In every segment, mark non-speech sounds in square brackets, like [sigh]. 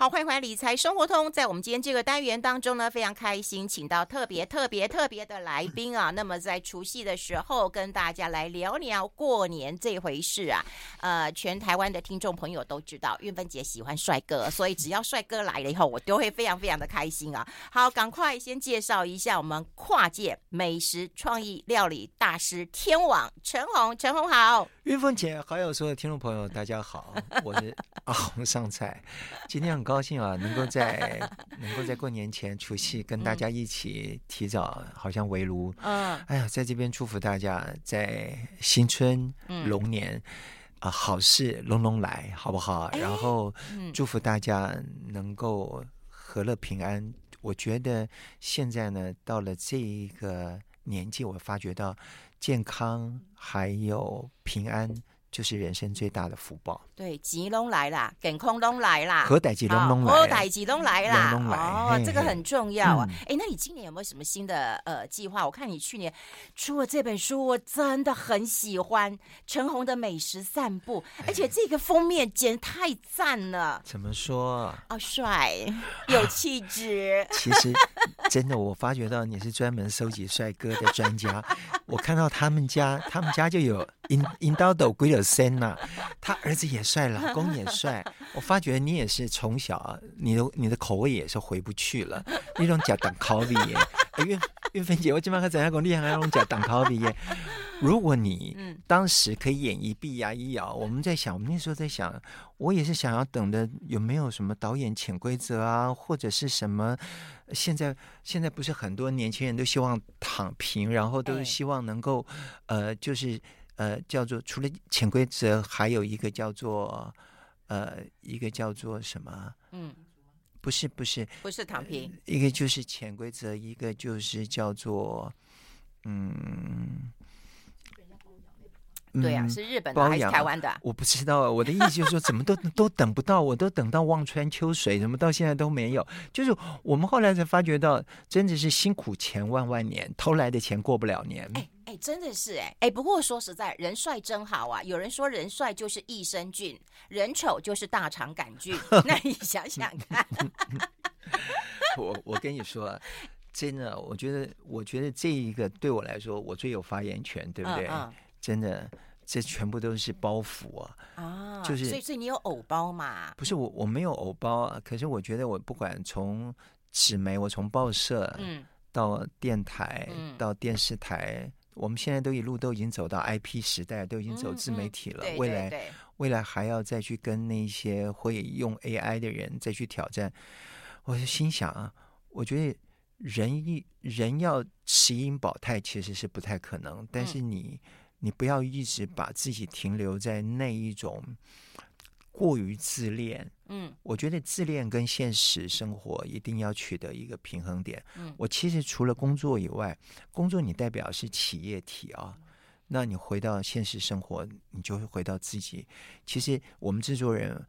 好，欢迎回来理财生活通。在我们今天这个单元当中呢，非常开心，请到特别特别特别的来宾啊。那么在除夕的时候，跟大家来聊聊过年这回事啊。呃，全台湾的听众朋友都知道，韵芬姐喜欢帅哥，所以只要帅哥来了以后，我都会非常非常的开心啊。好，赶快先介绍一下我们跨界美食创意料理大师天王陈红，陈红好。韵芬姐，还有所有听众朋友，大家好，我是阿红上菜。今天高兴啊，[laughs] 能够在能够在过年前除夕跟大家一起提早，好像围炉。嗯，哎呀，在这边祝福大家在新春龙年啊、好事龙龙来，好不好？然后祝福大家能够和乐平安。我觉得现在呢，到了这一个年纪，我发觉到。健康还有平安，就是人生最大的福报。对，吉龙来啦，健康龙来啦，何代吉龙龙来，何代吉龙来啦。哦，这个很重要啊。哎、嗯，那你今年有没有什么新的呃计划？我看你去年出了这本书，我真的很喜欢陈红的美食散步，而且这个封面简直太赞了。怎么说？哦，帅，有气质。[laughs] 其实真的，我发觉到你是专门收集帅哥的专家。我看到他们家，他们家就有引引导斗归了森呐，他儿子也帅，老公也帅。[laughs] 我发觉你也是从小，你的你的口味也是回不去了，那种假当考比耶。韵韵芬姐，我今晚还怎样讲厉害那种假当考比耶？如果你当时可以演一闭牙一咬，我们在想，我们那时候在想，我也是想要等的，有没有什么导演潜规则啊，或者是什么？现在现在不是很多年轻人都希望躺平，然后都是希望能够，呃，就是呃，叫做除了潜规则，还有一个叫做呃，一个叫做什么？嗯，不是不是不是躺平，呃，一个就是潜规则，一个就是叫做嗯。对呀、啊，是日本的还是台湾的？[laughs] 我不知道。我的意思就是说，怎么都都等不到，我都等到望穿秋水，怎么到现在都没有？就是我们后来才发觉到，真的是辛苦钱万万年，偷来的钱过不了年。哎哎，真的是哎哎。不过说实在，人帅真好啊！有人说人帅就是益生菌，人丑就是大肠杆菌。那你想想看。[laughs] 我我跟你说，真的，我觉得我觉得这一个对我来说，我最有发言权，对不对？嗯嗯真的，这全部都是包袱啊！啊，就是所以所以你有偶包嘛？不是我，我没有偶包啊。可是我觉得，我不管从纸媒，我从报社，嗯，到电台，嗯，到电视台，我们现在都一路都已经走到 IP 时代，都已经走自媒体了。嗯嗯、未来，未来还要再去跟那些会用 AI 的人再去挑战。我就心想啊，我觉得人一人要持盈保泰，其实是不太可能。但是你。嗯你不要一直把自己停留在那一种过于自恋。嗯，我觉得自恋跟现实生活一定要取得一个平衡点。嗯，我其实除了工作以外，工作你代表是企业体啊，那你回到现实生活，你就会回到自己。其实我们制作人。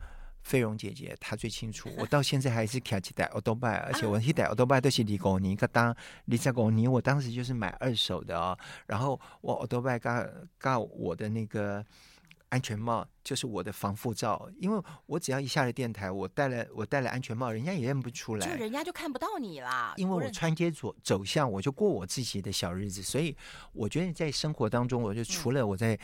费荣姐姐她最清楚，我到现在还是开几台欧多拜，而且我一台欧多拜都是李公尼，个当李在公尼，我当时就是买二手的哦。然后我欧多拜告告我的那个安全帽，就是我的防护罩，因为我只要一下了电台，我戴了我戴了安全帽，人家也认不出来，就人家就看不到你啦。因为我穿街走走向，我就过我自己的小日子，所以我觉得在生活当中，我就除了我在。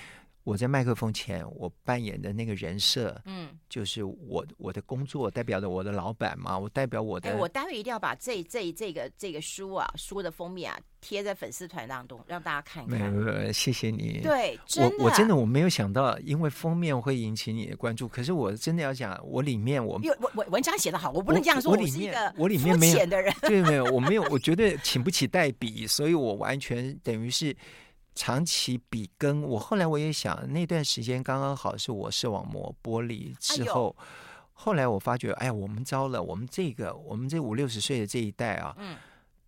嗯我在麦克风前，我扮演的那个人设，嗯，就是我我的工作代表着我的老板嘛，我代表我的。哎，我待会一定要把这这这个这个书啊，书的封面啊贴在粉丝团当中，让大家看一看。没有，没有，谢谢你。对，我我真的我没有想到，因为封面会引起你的关注。可是我真的要讲，我里面我我我文章写的好，我不能这样说。我里面我里面没有的人，对，没有，我没有，我觉得请不起代笔，所以我完全等于是。长期笔耕，我后来我也想，那段时间刚刚好是我视网膜剥离之后，哎、后来我发觉，哎呀，我们糟了，我们这个我们这五六十岁的这一代啊，嗯，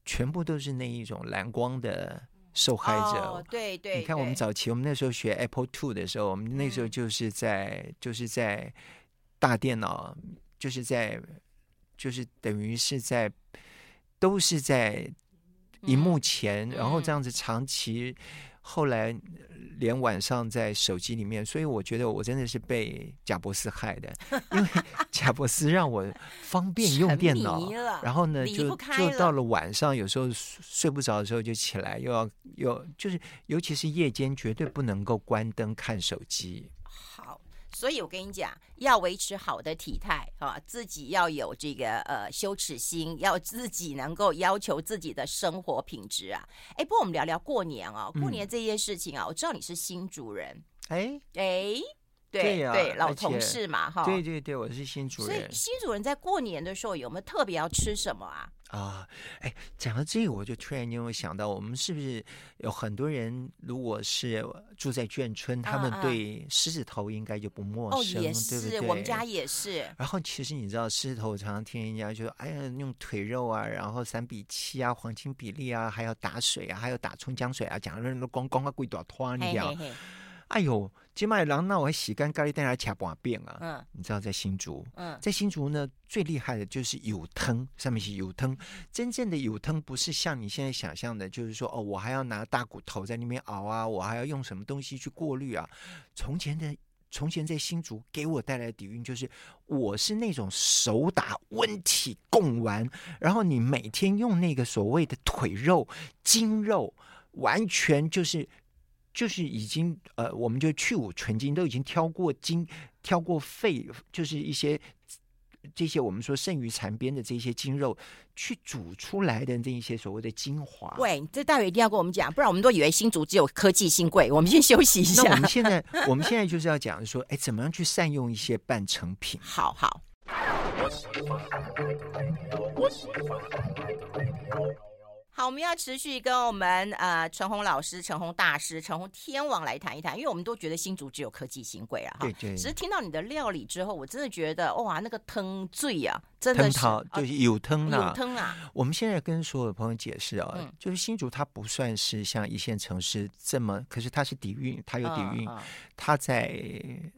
全部都是那一种蓝光的受害者。哦、对对，你看我们早期我们那时候学 Apple Two 的时候，我们那时候就是在、嗯、就是在大电脑，就是在就是等于是在都是在荧幕前，嗯、然后这样子长期。后来连晚上在手机里面，所以我觉得我真的是被贾伯斯害的，因为 [laughs] 贾伯斯让我方便用电脑，然后呢就就到了晚上，有时候睡不着的时候就起来，又要又就是尤其是夜间绝对不能够关灯看手机。所以我跟你讲，要维持好的体态啊，自己要有这个呃羞耻心，要自己能够要求自己的生活品质啊。哎，不过我们聊聊过年啊，过年这件事情啊，嗯、我知道你是新主人，哎哎，对对，啊、对，老同事嘛哈，对对对，我是新主人。所以新主人在过年的时候有没有特别要吃什么啊？啊，哎，讲到这个，我就突然间会想到，我们是不是有很多人，如果是住在眷村，他们对狮子头应该就不陌生，哦，也是，对不对？我们家也是。然后，其实你知道，狮子头我常常听人家就说，哎呀，用腿肉啊，然后三比七啊，黄金比例啊，还要打水啊，还要打葱姜水啊，讲的人都光光个鬼多汤一样。哎呦，今麦狼那我还洗干咖喱蛋来卡半遍啊！嗯，你知道在新竹，嗯，在新竹呢最厉害的就是油汤，上面是油汤。真正的油汤不是像你现在想象的，就是说哦，我还要拿大骨头在那边熬啊，我还要用什么东西去过滤啊。从前的从前在新竹给我带来的底蕴就是，我是那种手打温体贡丸，然后你每天用那个所谓的腿肉、筋肉，完全就是。就是已经呃，我们就去芜存菁，都已经挑过筋、挑过肺，就是一些这些我们说剩余残边的这些筋肉，去煮出来的这一些所谓的精华。喂，这大伟一定要跟我们讲，不然我们都以为新竹只有科技新贵。我们先休息一下。那我们现在，[laughs] 我们现在就是要讲说，哎，怎么样去善用一些半成品？好好。好，我们要持续跟我们呃陈红老师、陈红大师、陈红天王来谈一谈，因为我们都觉得新竹只有科技新贵啊，哈。对对。只是听到你的料理之后，我真的觉得哇，那个汤醉啊。真的是就是有汤啊，有汤啊！我们现在跟所有的朋友解释啊，嗯、就是新竹它不算是像一线城市这么，可是它是底蕴，它有底蕴。嗯嗯、它在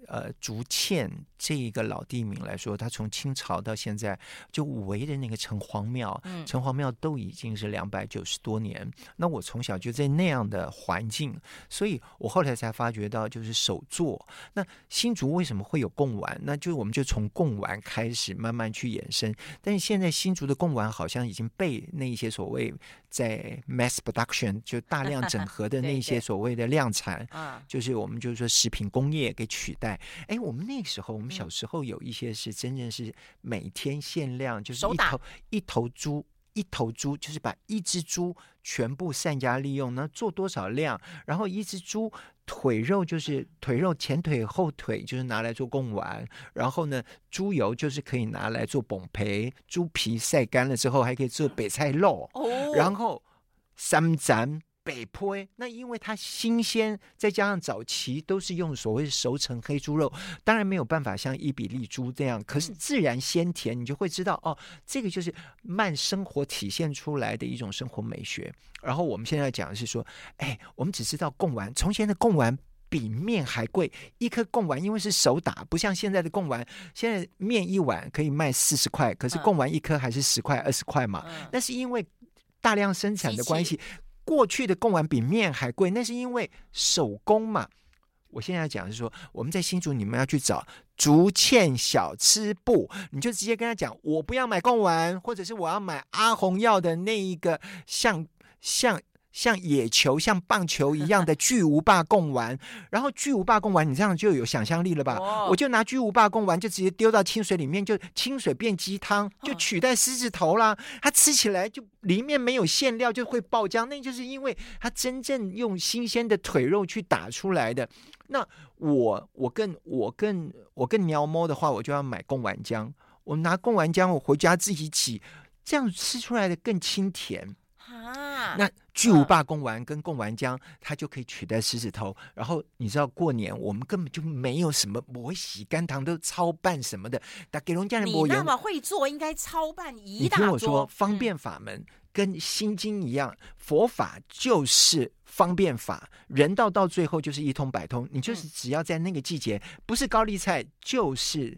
呃竹堑这一个老地名来说，它从清朝到现在就围的那个城隍庙，嗯、城隍庙都已经是两百九十多年。那我从小就在那样的环境，所以我后来才发觉到，就是首座。那新竹为什么会有贡丸？那就我们就从贡丸开始慢慢去延伸，但是现在新竹的贡丸好像已经被那一些所谓在 mass production 就大量整合的 [laughs] 那些所谓的量产，对对就是我们就是说食品工业给取代。哎，我们那个时候，我们小时候有一些是真正是每天限量，就是一头一头猪。一头猪就是把一只猪全部善加利用，那做多少量？然后一只猪腿肉就是腿肉前腿后腿就是拿来做贡丸，然后呢，猪油就是可以拿来做崩培，猪皮晒干了之后还可以做北菜肉，哦、然后三斩。北坡，那因为它新鲜，再加上早期都是用所谓熟成黑猪肉，当然没有办法像伊比利猪这样，可是自然鲜甜，你就会知道哦，这个就是慢生活体现出来的一种生活美学。然后我们现在讲的是说，哎，我们只知道贡丸，从前的贡丸比面还贵，一颗贡丸因为是手打，不像现在的贡丸，现在面一碗可以卖四十块，可是贡丸一颗还是十块二十块嘛，那是因为大量生产的关系。过去的贡丸比面还贵，那是因为手工嘛。我现在讲的是说，我们在新竹，你们要去找竹倩小吃部，你就直接跟他讲，我不要买贡丸，或者是我要买阿红要的那一个像像。像野球、像棒球一样的巨无霸贡丸，然后巨无霸贡丸，你这样就有想象力了吧？哦、我就拿巨无霸贡丸，就直接丢到清水里面，就清水变鸡汤，就取代狮子头啦。它吃起来就里面没有馅料，就会爆浆，那就是因为它真正用新鲜的腿肉去打出来的。那我我更我更我更鸟摸的话，我就要买贡丸浆，我拿贡丸浆，我回家自己挤，这样吃出来的更清甜。啊，那巨无霸贡丸跟贡丸浆，它就可以取代狮子头。然后你知道过年我们根本就没有什么磨洗干糖都操办什么的，打给人家人。你那么会做，应该操办一大听我说，方便法门跟心经一样，佛法就是方便法，人道到最后就是一通百通。你就是只要在那个季节，不是高丽菜就是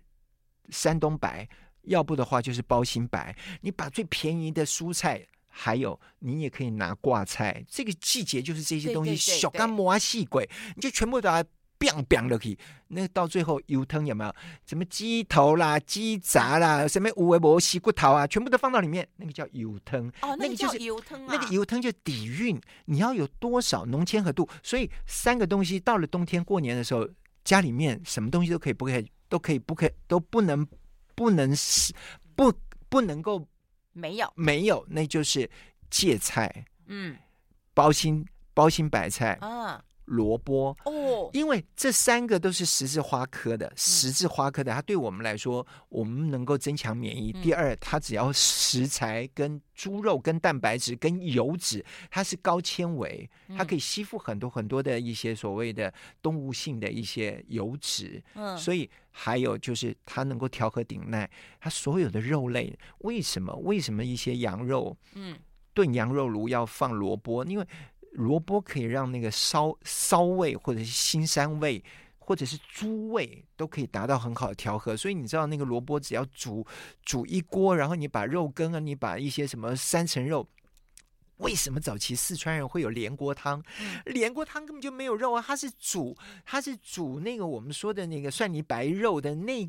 山东白，要不的话就是包心白。你把最便宜的蔬菜。还有你也可以拿挂菜，这个季节就是这些东西，小干磨啊细鬼，你就全部把它。biang biang 都可以，那到最后油汤有没有？什么鸡头啦、鸡杂啦，什么五味博西骨头啊，全部都放到里面，那个叫油汤。哦，那个就是油汤啊。那个油汤就底蕴，你要有多少浓铅和度？所以三个东西到了冬天过年的时候，家里面什么东西都可以，不可以都可以，不可以都不能不能是不不能够没有没有，那就是芥菜，嗯，包心包心白菜啊。萝卜哦，因为这三个都是十字花科的，十字花科的，它对我们来说，我们能够增强免疫。第二，它只要食材跟猪肉、跟蛋白质、跟油脂，它是高纤维，它可以吸附很多很多的一些所谓的动物性的一些油脂。嗯，所以还有就是它能够调和顶耐。它所有的肉类，为什么？为什么一些羊肉，嗯，炖羊肉炉要放萝卜？因为萝卜可以让那个烧烧味，或者是腥膻味，或者是猪味，都可以达到很好的调和。所以你知道，那个萝卜只要煮煮一锅，然后你把肉羹啊，你把一些什么三层肉，为什么早期四川人会有连锅汤？连锅汤根本就没有肉啊，它是煮，它是煮那个我们说的那个蒜泥白肉的那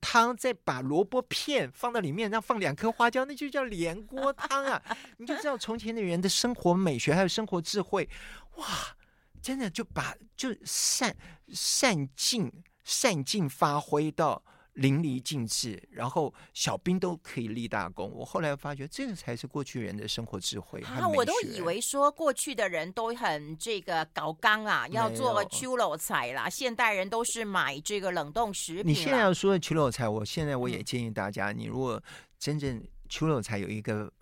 汤，再把萝卜片放到里面，然后放两颗花椒，那就叫连锅汤啊！[laughs] 你就知道从前的人的生活美学还有生活智慧，哇，真的就把就善善尽善尽发挥到。淋漓尽致，然后小兵都可以立大功。我后来发觉，这个才是过去人的生活智慧。啊，我都以为说过去的人都很这个搞刚啊，要做秋老菜啦。现代人都是买这个冷冻食品。你现在要说的秋老菜，我现在我也建议大家，嗯、你如果真正秋老菜有一个。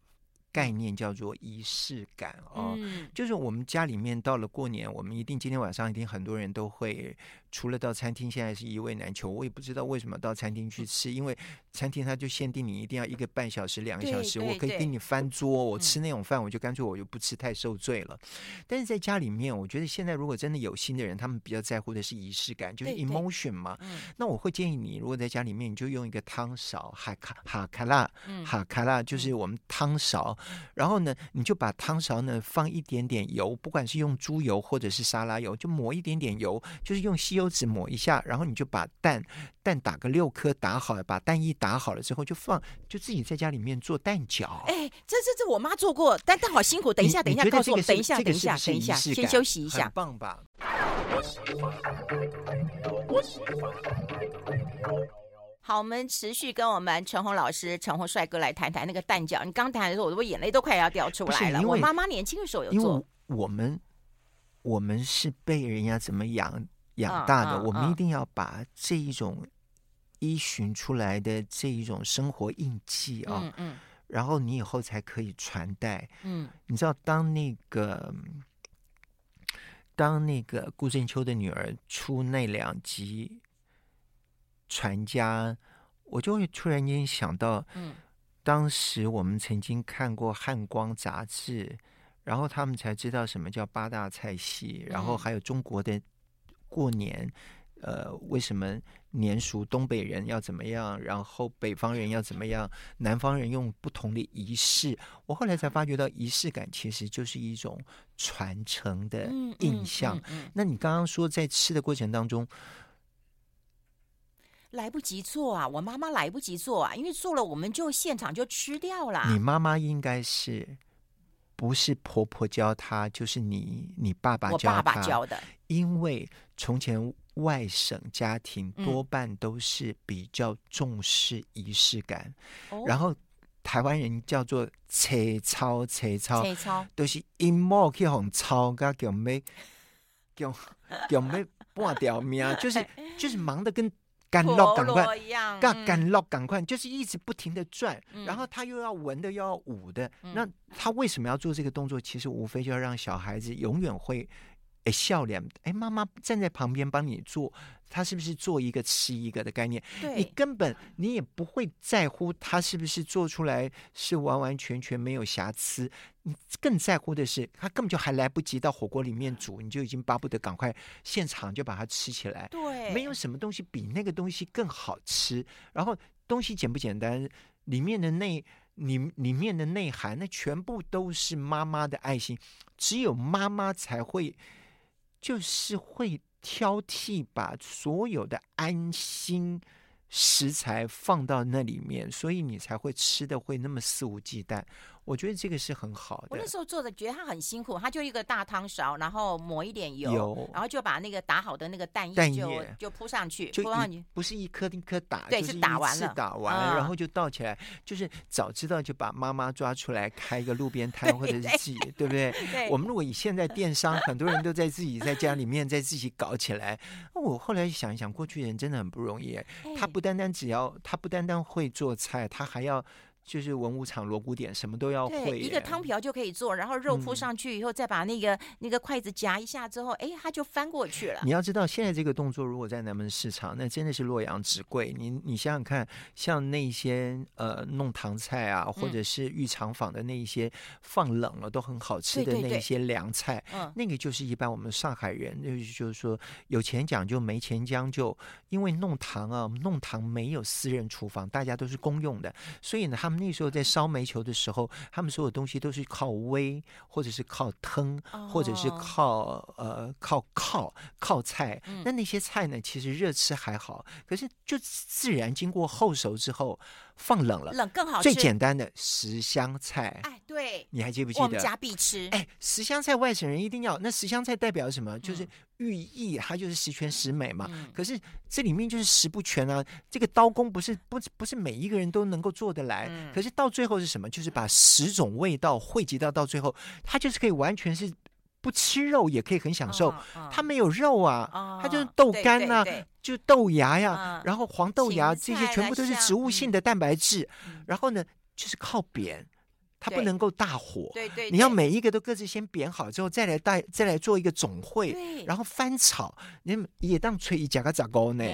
概念叫做仪式感哦，嗯、就是我们家里面到了过年，我们一定今天晚上一定很多人都会，除了到餐厅，现在是一味难求。我也不知道为什么到餐厅去吃，因为餐厅它就限定你一定要一个半小时、两个小时，我可以给你翻桌。我吃那种饭，我就干脆我就不吃，太受罪了。但是在家里面，我觉得现在如果真的有心的人，他们比较在乎的是仪式感，就是 emotion 嘛。那我会建议你，如果在家里面，你就用一个汤勺，哈卡哈卡拉，哈卡拉就是我们汤勺。然后呢，你就把汤勺呢放一点点油，不管是用猪油或者是沙拉油，就抹一点点油，就是用吸油纸抹一下。然后你就把蛋蛋打个六颗打好了，把蛋液打好了之后就放，就自己在家里面做蛋饺。哎，这这这我妈做过，但但好辛苦。等一下，等一下，告诉我，等一下，等一下，等一下，先休息一下。很棒吧？好，我们持续跟我们陈红老师、陈红帅哥来谈谈那个蛋饺。你刚谈的时候，我的眼泪都快要掉出来了。我妈妈年轻的时候有做。因为我们我们是被人家怎么养养大的，我们一定要把这一种依循出来的这一种生活印记啊，嗯嗯、然后你以后才可以传代。嗯，你知道，当那个当那个顾正秋的女儿出那两集。传家，我就会突然间想到，嗯，当时我们曾经看过《汉光》杂志，然后他们才知道什么叫八大菜系，然后还有中国的过年，呃，为什么年俗东北人要怎么样，然后北方人要怎么样，南方人用不同的仪式。我后来才发觉到，仪式感其实就是一种传承的印象。那你刚刚说在吃的过程当中。来不及做啊！我妈妈来不及做啊，因为做了我们就现场就吃掉了。你妈妈应该是不是婆婆教他，就是你你爸爸教他。我爸爸教的。因为从前外省家庭多半都是比较重视仪式感，嗯、然后台湾人叫做切操切操，切操都是一毛去红操，噶叫咩叫叫咩半条命，就是 [laughs] 就是忙得跟。干酪赶快，干干酪赶快，就是一直不停的转，嗯、然后他又要闻的，又要武的。嗯、那他为什么要做这个动作？其实无非就要让小孩子永远会诶笑脸。哎，妈妈站在旁边帮你做，他是不是做一个吃一个的概念？对你根本你也不会在乎他是不是做出来是完完全全没有瑕疵。你更在乎的是，他根本就还来不及到火锅里面煮，你就已经巴不得赶快现场就把它吃起来。对，没有什么东西比那个东西更好吃。然后东西简不简单，里面的内里里面的内涵，那全部都是妈妈的爱心。只有妈妈才会，就是会挑剔，把所有的安心食材放到那里面，所以你才会吃的会那么肆无忌惮。我觉得这个是很好的。我那时候做的觉得他很辛苦，他就一个大汤勺，然后抹一点油，油然后就把那个打好的那个蛋液就液就铺上去，铺上去不是一颗一颗打，对，是打完了，打完了，然后就倒起来。就是早知道就把妈妈抓出来开一个路边摊，或者是自己，对不对？对。我们如果以现在电商，很多人都在自己在家里面在自己搞起来。我后来想一想，过去人真的很不容易。他不单单只要，他不单单会做菜，他还要。就是文武场锣鼓点什么都要会，一个汤瓢就可以做，然后肉铺上去以后，再把那个、嗯、那个筷子夹一下之后，哎，它就翻过去了。你要知道，现在这个动作如果在南门市场，那真的是洛阳纸贵。你你想想看，像那些呃弄堂菜啊，或者是御厂坊的那一些放冷了都很好吃的那一些凉菜，嗯，那个就是一般我们上海人就是就是说有钱讲究没钱将就，因为弄堂啊弄堂没有私人厨房，大家都是公用的，所以呢他们。那时候在烧煤球的时候，他们所有东西都是靠煨，或者是靠腾，或者是靠呃靠靠靠菜。那那些菜呢，其实热吃还好，可是就自然经过后熟之后。放冷了，冷更好吃。最简单的十香菜，哎，对，你还记不记得？我们家必吃。哎，十香菜外省人一定要。那十香菜代表什么？就是寓意，它就是十全十美嘛。嗯、可是这里面就是十不全啊。这个刀工不是不不是每一个人都能够做得来。嗯、可是到最后是什么？就是把十种味道汇集到到最后，它就是可以完全是。不吃肉也可以很享受，它没有肉啊，它就是豆干呐，就豆芽呀，然后黄豆芽这些全部都是植物性的蛋白质，然后呢就是靠扁。它不能够大火，对对，你要每一个都各自先煸好之后，再来带再来做一个总会，然后翻炒。你也当炊一加个杂糕呢？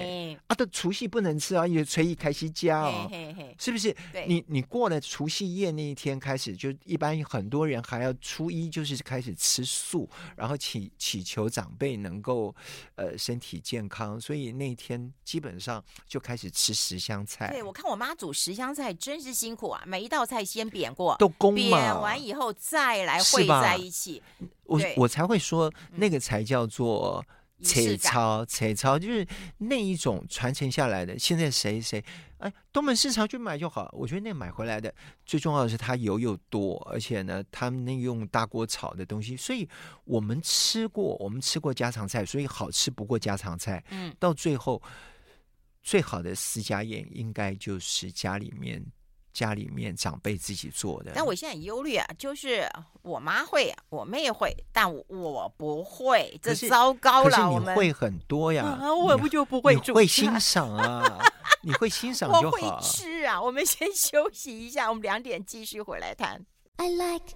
啊，的除夕不能吃啊，也炊一开始加哦，是不是？你你过了除夕夜那一天开始，就一般很多人还要初一就是开始吃素，然后祈祈求长辈能够呃身体健康，所以那一天基本上就开始吃十香菜。对，我看我妈煮十香菜真是辛苦啊，每一道菜先煸过都。煸完以后再来烩在一起，我我才会说那个才叫做彩超，彩超，就是那一种传承下来的。现在谁谁哎，东门市场去买就好。我觉得那买回来的最重要的是它油又多，而且呢，他们那用大锅炒的东西，所以我们吃过，我们吃过家常菜，所以好吃不过家常菜。嗯，到最后最好的私家宴应该就是家里面。家里面长辈自己做的，但我现在很忧虑啊，就是我妈会，我妹会，但我不会，这糟糕了。可是你会很多呀，啊、我不就不会煮，你会欣赏啊，你会欣赏就好。我会吃啊，我们先 [laughs] 休息一下，我们两点继续回来谈。I like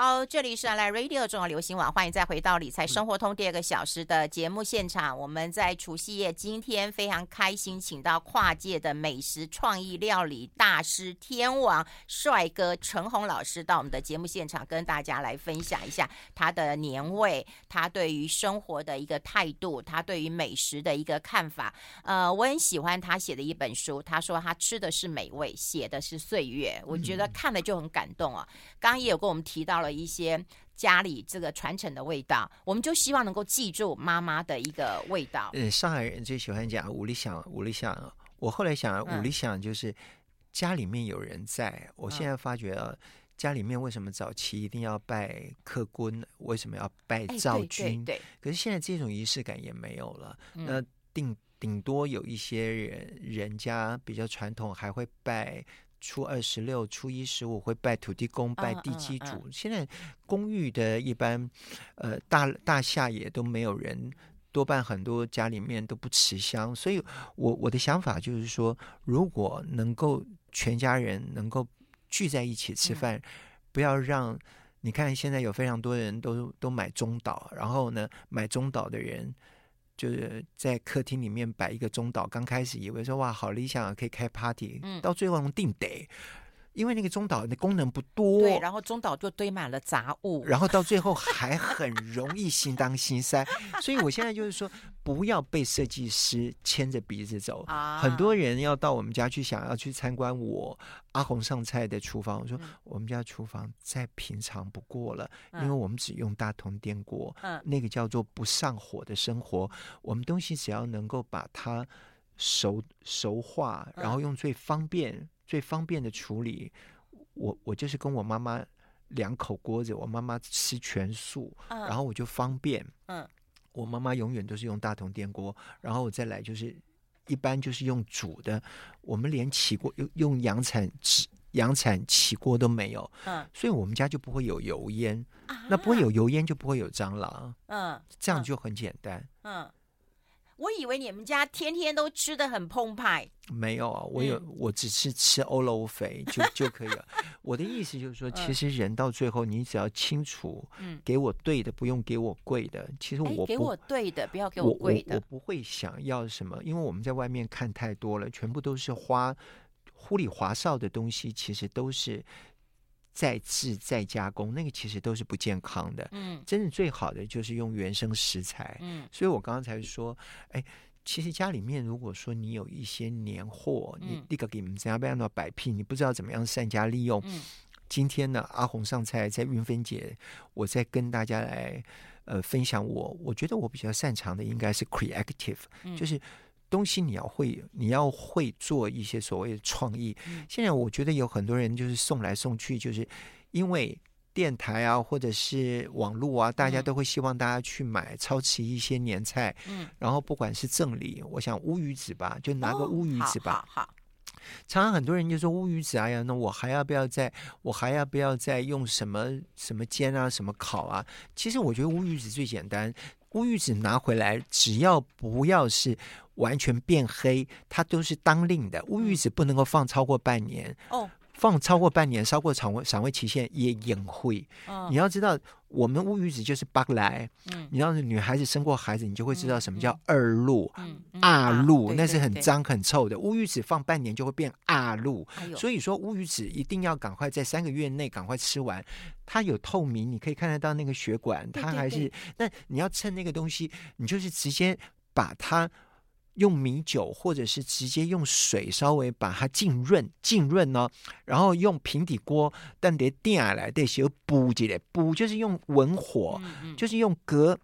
好，这里是来 Radio 中央流行网，欢迎再回到理财生活通第二个小时的节目现场。我们在除夕夜今天非常开心，请到跨界的美食创意料理大师天王帅哥陈红老师到我们的节目现场，跟大家来分享一下他的年味，他对于生活的一个态度，他对于美食的一个看法。呃，我很喜欢他写的一本书，他说他吃的是美味，写的是岁月，我觉得看了就很感动啊。刚刚也有跟我们提到了。一些家里这个传承的味道，我们就希望能够记住妈妈的一个味道。嗯，上海人最喜欢讲五里响，五里响。我后来想，五里响就是家里面有人在。嗯、我现在发觉啊，家里面为什么早期一定要拜客官？为什么要拜灶君？对，可是现在这种仪式感也没有了。嗯、那顶顶多有一些人人家比较传统，还会拜。初二十六、初一十五会拜土地公、拜地基主。Uh, uh, uh. 现在公寓的一般，呃，大大厦也都没有人，多半很多家里面都不持香。所以我我的想法就是说，如果能够全家人能够聚在一起吃饭，嗯、不要让你看现在有非常多人都都买中岛，然后呢，买中岛的人。就是在客厅里面摆一个中岛，刚开始以为说哇好理想啊，可以开 party，到最后能定得。因为那个中岛的功能不多，对，然后中岛就堆满了杂物，然后到最后还很容易心当心塞，[laughs] 所以我现在就是说，不要被设计师牵着鼻子走。啊，很多人要到我们家去，想要去参观我阿红上菜的厨房，我说、嗯、我们家厨房再平常不过了，因为我们只用大同电锅，嗯，那个叫做不上火的生活，我们东西只要能够把它。熟熟化，然后用最方便、嗯、最方便的处理。我我就是跟我妈妈两口锅子，我妈妈吃全素，嗯、然后我就方便。嗯，我妈妈永远都是用大同电锅，然后我再来就是一般就是用煮的。我们连起锅用用阳产阳铲起锅都没有。嗯，所以我们家就不会有油烟。啊、那不会有油烟，就不会有蟑螂。嗯，这样就很简单。嗯。嗯我以为你们家天天都吃的很澎湃，没有啊，我有，嗯、我只是吃欧罗肥就 [laughs] 就可以了。我的意思就是说，其实人到最后，你只要清楚，嗯，给我对的，不用给我贵的。其实我不，给我对的，不要给我贵的。我，我，我不会想要什么，因为我们在外面看太多了，全部都是花糊里滑哨的东西，其实都是。再制再加工，那个其实都是不健康的。嗯，真正最好的就是用原生食材。嗯，所以我刚刚才说，哎，其实家里面如果说你有一些年货，嗯、你立刻给你们怎样样的摆聘，你不知道怎么样善加利用。嗯，今天呢，阿红上菜在云芬姐，我再跟大家来呃分享我，我觉得我比较擅长的应该是 creative，、嗯、就是。东西你要会，你要会做一些所谓的创意。现在我觉得有很多人就是送来送去，就是因为电台啊，或者是网络啊，大家都会希望大家去买超持一些年菜。嗯，然后不管是赠礼，我想乌鱼子吧，就拿个乌鱼子吧。好，常常很多人就说乌鱼子，哎呀，那我还要不要再，我还要不要再用什么什么煎啊，什么烤啊？其实我觉得乌鱼子最简单。乌玉子拿回来，只要不要是完全变黑，它都是当令的。乌玉子不能够放超过半年哦。放超过半年，超过赏味赏味期限也隐晦。哦、你要知道，我们乌鱼子就是八来。嗯，你要是女孩子生过孩子，你就会知道什么叫二露、嗯、二露，那是很脏很臭的。乌鱼子放半年就会变二露。哎、所以说乌鱼子一定要赶快在三个月内赶快吃完。它有透明，你可以看得到那个血管，它还是。那你要趁那个东西，你就是直接把它。用米酒，或者是直接用水稍微把它浸润，浸润呢，然后用平底锅，但得垫下来，得先补起来，补就是用文火，嗯嗯就是用隔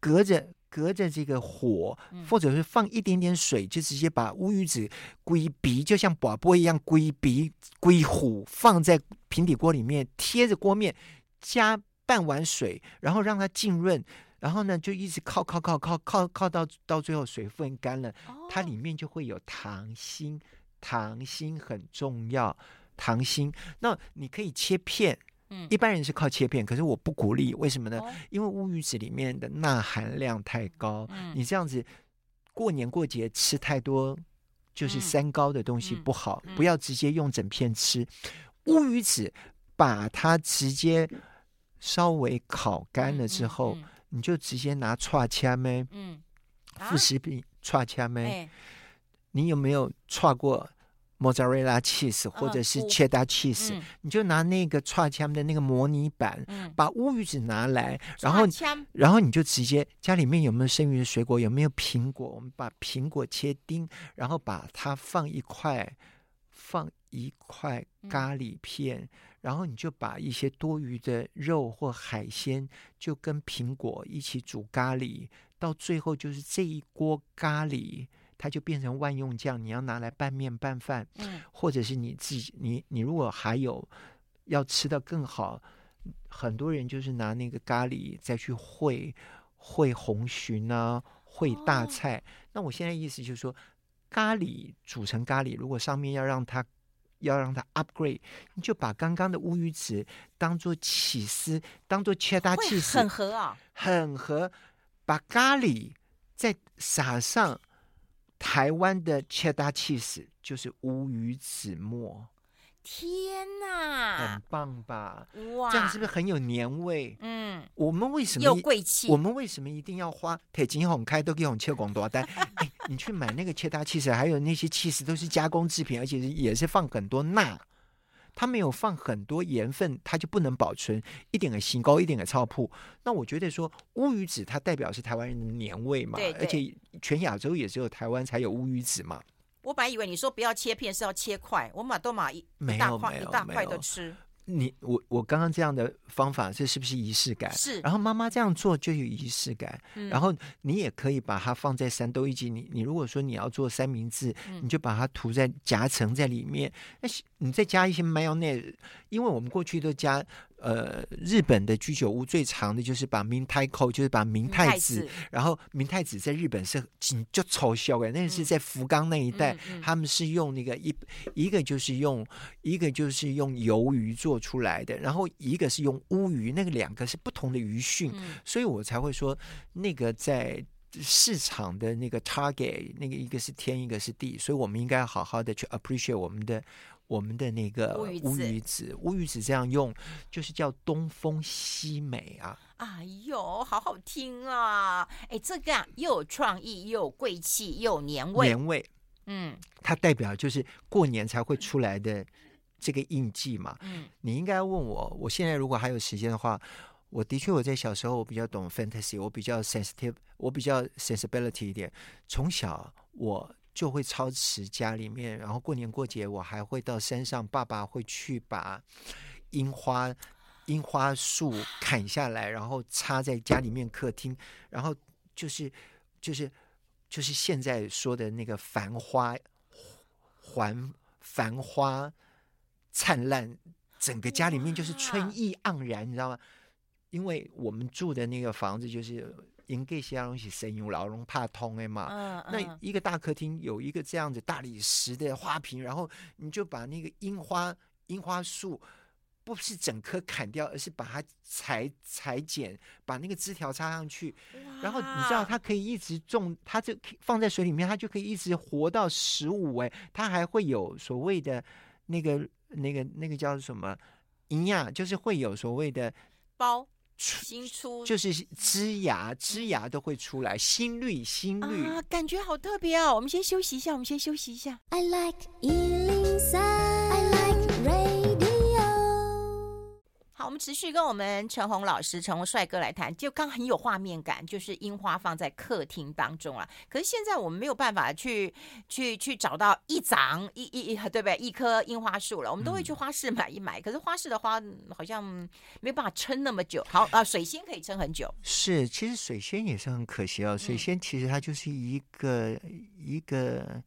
隔着隔着这个火，或者是放一点点水，就直接把乌鱼子归鼻，就像拔钵一样归鼻归虎，放在平底锅里面，贴着锅面，加半碗水，然后让它浸润。然后呢，就一直靠靠靠靠靠靠到到最后水分干了，哦、它里面就会有糖心，糖心很重要，糖心。那你可以切片，嗯，一般人是靠切片，可是我不鼓励，为什么呢？哦、因为乌鱼子里面的钠含量太高，嗯、你这样子过年过节吃太多，就是三高的东西不好，嗯嗯、不要直接用整片吃。乌鱼子把它直接稍微烤干了之后。你就直接拿串枪呗？嗯，副食品串枪呗？你有没有叉过莫扎瑞拉 cheese 或者是切达 cheese？你就拿那个串枪的那个模拟板，嗯、把乌鱼子拿来，然后然后你就直接家里面有没有剩余的水果？有没有苹果？我们把苹果切丁，然后把它放一块，放一块咖喱片。嗯然后你就把一些多余的肉或海鲜，就跟苹果一起煮咖喱，到最后就是这一锅咖喱，它就变成万用酱。你要拿来拌面拌饭，嗯，或者是你自己，你你如果还有要吃的更好，很多人就是拿那个咖喱再去烩烩红鲟啊，烩大菜。哦，那我现在意思就是说，咖喱煮成咖喱，如果上面要让它。要让它 upgrade，你就把刚刚的乌鱼子当做起司，当做切达起司，很合啊，很合。把咖喱再撒上台湾的切达起司，就是乌鱼子末。天哪，很棒吧？哇，这样是不是很有年味？嗯，我们为什么又贵气？我们为什么一定要花铁金红开都给我们切广多单？[laughs] 哎，你去买那个切达起司，还有那些起司都是加工制品，而且也是放很多钠。它没有放很多盐分，它就不能保存一点的新高，一点的超铺。那我觉得说乌鱼子它代表是台湾人的年味嘛，对对，而且全亚洲也只有台湾才有乌鱼子嘛。我本来以为你说不要切片是要切块，我马都马一一大块一大块的吃。你我我刚刚这样的方法，这是不是仪式感？是。然后妈妈这样做就有仪式感。嗯。然后你也可以把它放在三豆一起。你你如果说你要做三明治，嗯、你就把它涂在夹层在里面。那你再加一些 mayonnaise，因为我们过去都加。呃，日本的居酒屋最长的就是把明太子，就是把明太子，然后明太子在日本是就超销的，那是在福冈那一带，嗯、他们是用那个一一个就是用一个就是用鱿鱼做出来的，然后一个是用乌鱼，那个两个是不同的鱼蕈，嗯、所以我才会说那个在市场的那个 target，那个一个是天，一个是地，所以我们应该好好的去 appreciate 我们的。我们的那个乌鱼子，乌鱼子这样用，就是叫东风西美啊！哎呦，好好听啊！哎，这个啊，又有创意，又有贵气，又有年味。年味，嗯，它代表就是过年才会出来的这个印记嘛。嗯，你应该问我，我现在如果还有时间的话，我的确我在小时候我比较懂 fantasy，我比较 sensitive，我比较 sensibility 一点。从小我。就会操持家里面，然后过年过节我还会到山上，爸爸会去把樱花樱花树砍下来，然后插在家里面客厅，然后就是就是就是现在说的那个繁花环繁花灿烂，整个家里面就是春意盎然，你知道吗？因为我们住的那个房子就是。应该些东西声音老龙怕通哎嘛。嗯嗯、那一个大客厅有一个这样子大理石的花瓶，然后你就把那个樱花樱花树不是整棵砍掉，而是把它裁裁剪，把那个枝条插上去。然后你知道它可以一直种，它就放在水里面，它就可以一直活到十五。哎，它还会有所谓的那个那个那个叫什么营养，就是会有所谓的包。新出就是枝芽，枝芽都会出来，新绿新绿啊，感觉好特别哦。我们先休息一下，我们先休息一下。I like 好，我们持续跟我们陈红老师、陈红帅哥来谈，就刚很有画面感，就是樱花放在客厅当中啊。可是现在我们没有办法去去去找到一长一一一对不对？一棵樱花树了，我们都会去花市买一买。嗯、可是花市的花好像没有办法撑那么久。好啊，水仙可以撑很久。是，其实水仙也是很可惜哦。水仙其实它就是一个、嗯、一个。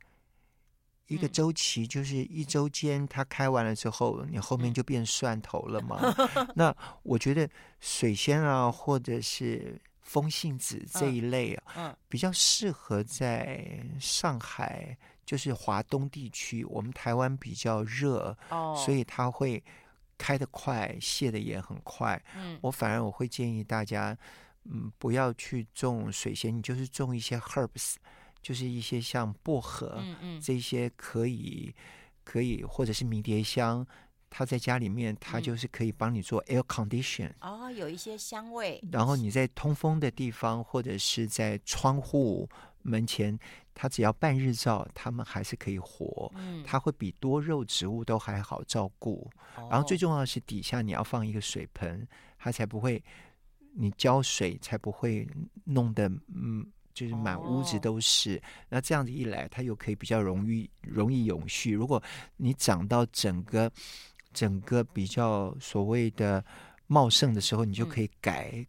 一个周期就是一周间，它开完了之后，你后面就变蒜头了嘛。[laughs] 那我觉得水仙啊，或者是风信子这一类啊，比较适合在上海，就是华东地区。我们台湾比较热，所以它会开得快，谢得也很快。我反而我会建议大家，嗯，不要去种水仙，你就是种一些 herbs。就是一些像薄荷，嗯嗯，这些可以可以，或者是迷迭香，它在家里面，它就是可以帮你做 air condition。哦，有一些香味。然后你在通风的地方，或者是在窗户门前，它只要半日照，它们还是可以活。嗯，它会比多肉植物都还好照顾。哦，然后最重要的是底下你要放一个水盆，它才不会，你浇水才不会弄得嗯。就是满屋子都是，哦、那这样子一来，它又可以比较容易容易永续。如果你长到整个整个比较所谓的茂盛的时候，你就可以改、嗯、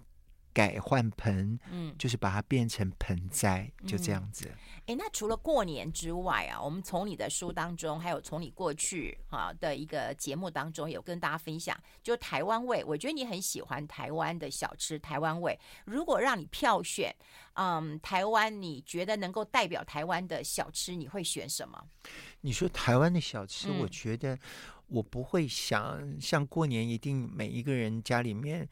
改换盆，嗯，就是把它变成盆栽，就这样子。哎，那除了过年之外啊，我们从你的书当中，还有从你过去啊的一个节目当中，有跟大家分享，就台湾味。我觉得你很喜欢台湾的小吃，台湾味。如果让你票选，嗯，台湾你觉得能够代表台湾的小吃，你会选什么？你说台湾的小吃，嗯、我觉得我不会想像过年一定每一个人家里面。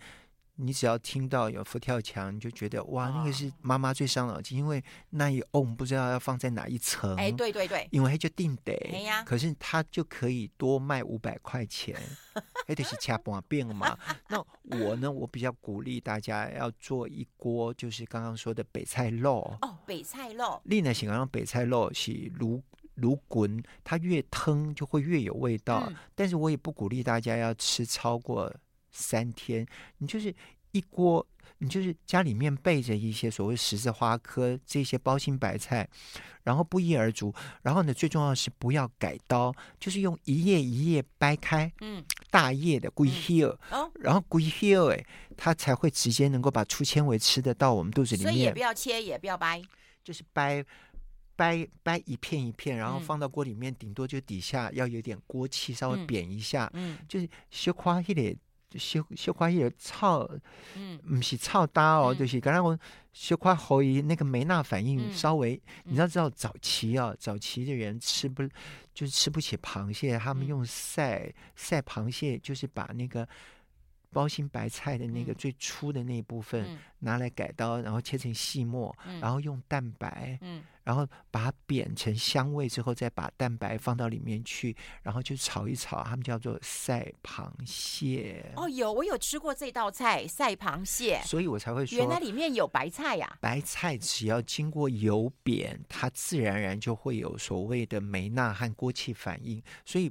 你只要听到有佛跳墙，你就觉得哇，那个是妈妈最伤脑筋，因为那一瓮不知道要放在哪一层。哎，对对对，因为它就定得。哎呀，可是它就可以多卖五百块钱，[laughs] 哎，就是掐半变嘛。那我呢，我比较鼓励大家要做一锅，就是刚刚说的北菜肉。哦，北菜肉。另呢，喜欢用北菜肉是卤卤滚，它越腾就会越有味道。嗯、但是我也不鼓励大家要吃超过三天。你就是一锅，你就是家里面备着一些所谓十字花科这些包心白菜，然后不一而足。然后呢，最重要的是不要改刀，就是用一页一页掰开，嗯，大叶的龟叶，嗯哦、然后龟叶哎，它才会直接能够把粗纤维吃得到我们肚子里面。所以也不要切，也不要掰，就是掰。掰掰一片一片，然后放到锅里面，顶多就底下要有点锅气，稍微扁一下。嗯，就是小块一点，小小块一点炒，嗯，不是炒大哦，就是刚才我小块后以那个梅纳反应稍微，你知道知道早期啊，早期的人吃不就是吃不起螃蟹，他们用晒晒螃蟹，就是把那个。包心白菜的那个最粗的那一部分拿来改刀，然后切成细末，然后用蛋白，然后把它煸成香味之后，再把蛋白放到里面去，然后就炒一炒，他们叫做晒螃蟹。哦，有我有吃过这道菜晒螃蟹，所以我才会说，原来里面有白菜呀。白菜只要经过油煸，它自然而然就会有所谓的梅纳和锅气反应，所以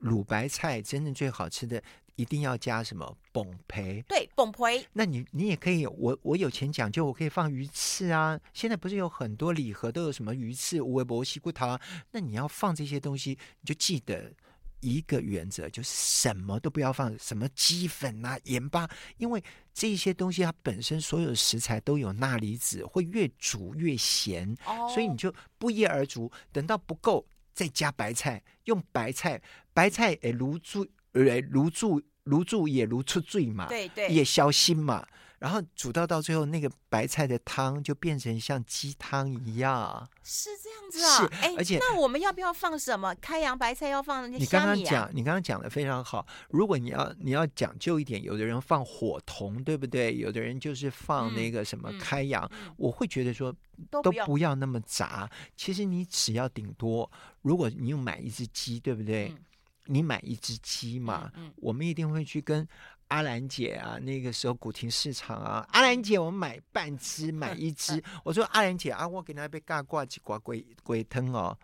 卤白菜真正最好吃的。一定要加什么崩培？对，崩培。那你你也可以，我我有钱讲究，我可以放鱼翅啊。现在不是有很多礼盒都有什么鱼翅、乌龟脖、西骨头？那你要放这些东西，你就记得一个原则，就是什么都不要放，什么鸡粉啊、盐巴，因为这些东西它本身所有的食材都有钠离子，会越煮越咸，哦、所以你就不一而足，等到不够再加白菜，用白菜，白菜诶卤煮，诶卤煮。卤煮也如出罪嘛，对对，也消心嘛。然后煮到到最后，那个白菜的汤就变成像鸡汤一样。是这样子啊？是，哎，而且那我们要不要放什么？开阳白菜要放那些、啊、你刚刚讲，你刚刚讲的非常好。如果你要你要讲究一点，有的人放火桐，对不对？有的人就是放那个什么开阳。嗯嗯、我会觉得说都不，都不要那么杂。其实你只要顶多，如果你又买一只鸡，对不对？嗯你买一只鸡嘛，嗯嗯、我们一定会去跟阿兰姐啊，那个时候古亭市场啊，阿兰姐，我们买半只，[laughs] 买一只。我说阿兰姐啊，我给她杯嘎挂几挂鬼鬼汤哦。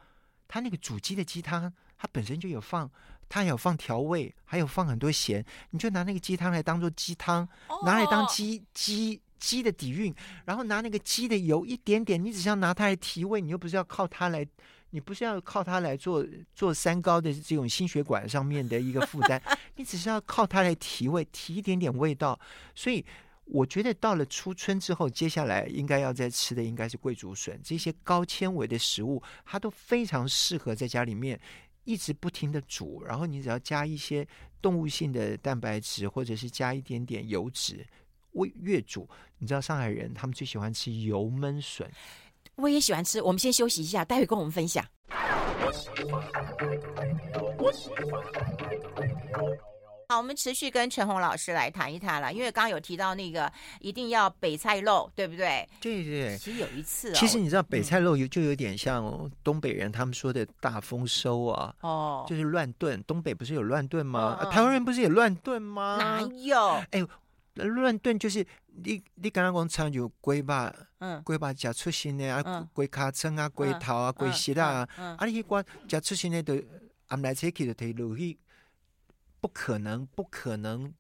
他那个煮鸡的鸡汤，它本身就有放，它有放调味，还有放很多咸，你就拿那个鸡汤来当做鸡汤，拿来当鸡鸡鸡的底蕴，然后拿那个鸡的油一点点，你只需要拿它来提味，你又不是要靠它来。你不是要靠它来做做三高的这种心血管上面的一个负担，[laughs] 你只是要靠它来提味，提一点点味道。所以我觉得到了初春之后，接下来应该要再吃的应该是桂竹笋这些高纤维的食物，它都非常适合在家里面一直不停的煮，然后你只要加一些动物性的蛋白质，或者是加一点点油脂，越越煮，你知道上海人他们最喜欢吃油焖笋。我也喜欢吃，我们先休息一下，待会跟我们分享。好，我们持续跟陈红老师来谈一谈了，因为刚刚有提到那个一定要北菜肉，对不对？对对对。其实有一次、哦，其实你知道北菜肉有就有点像东北人他们说的大丰收啊，哦，就是乱炖。东北不是有乱炖吗？哦啊、台湾人不是也乱炖吗？哪有？哎。乱炖就是你，你刚刚讲唱就龟巴，嗯，龟巴食出新的啊，龟卡称啊，龟头啊，龟舌啊，啊，你去关食出新的都俺们来切起的腿肉去，不可能，不可能，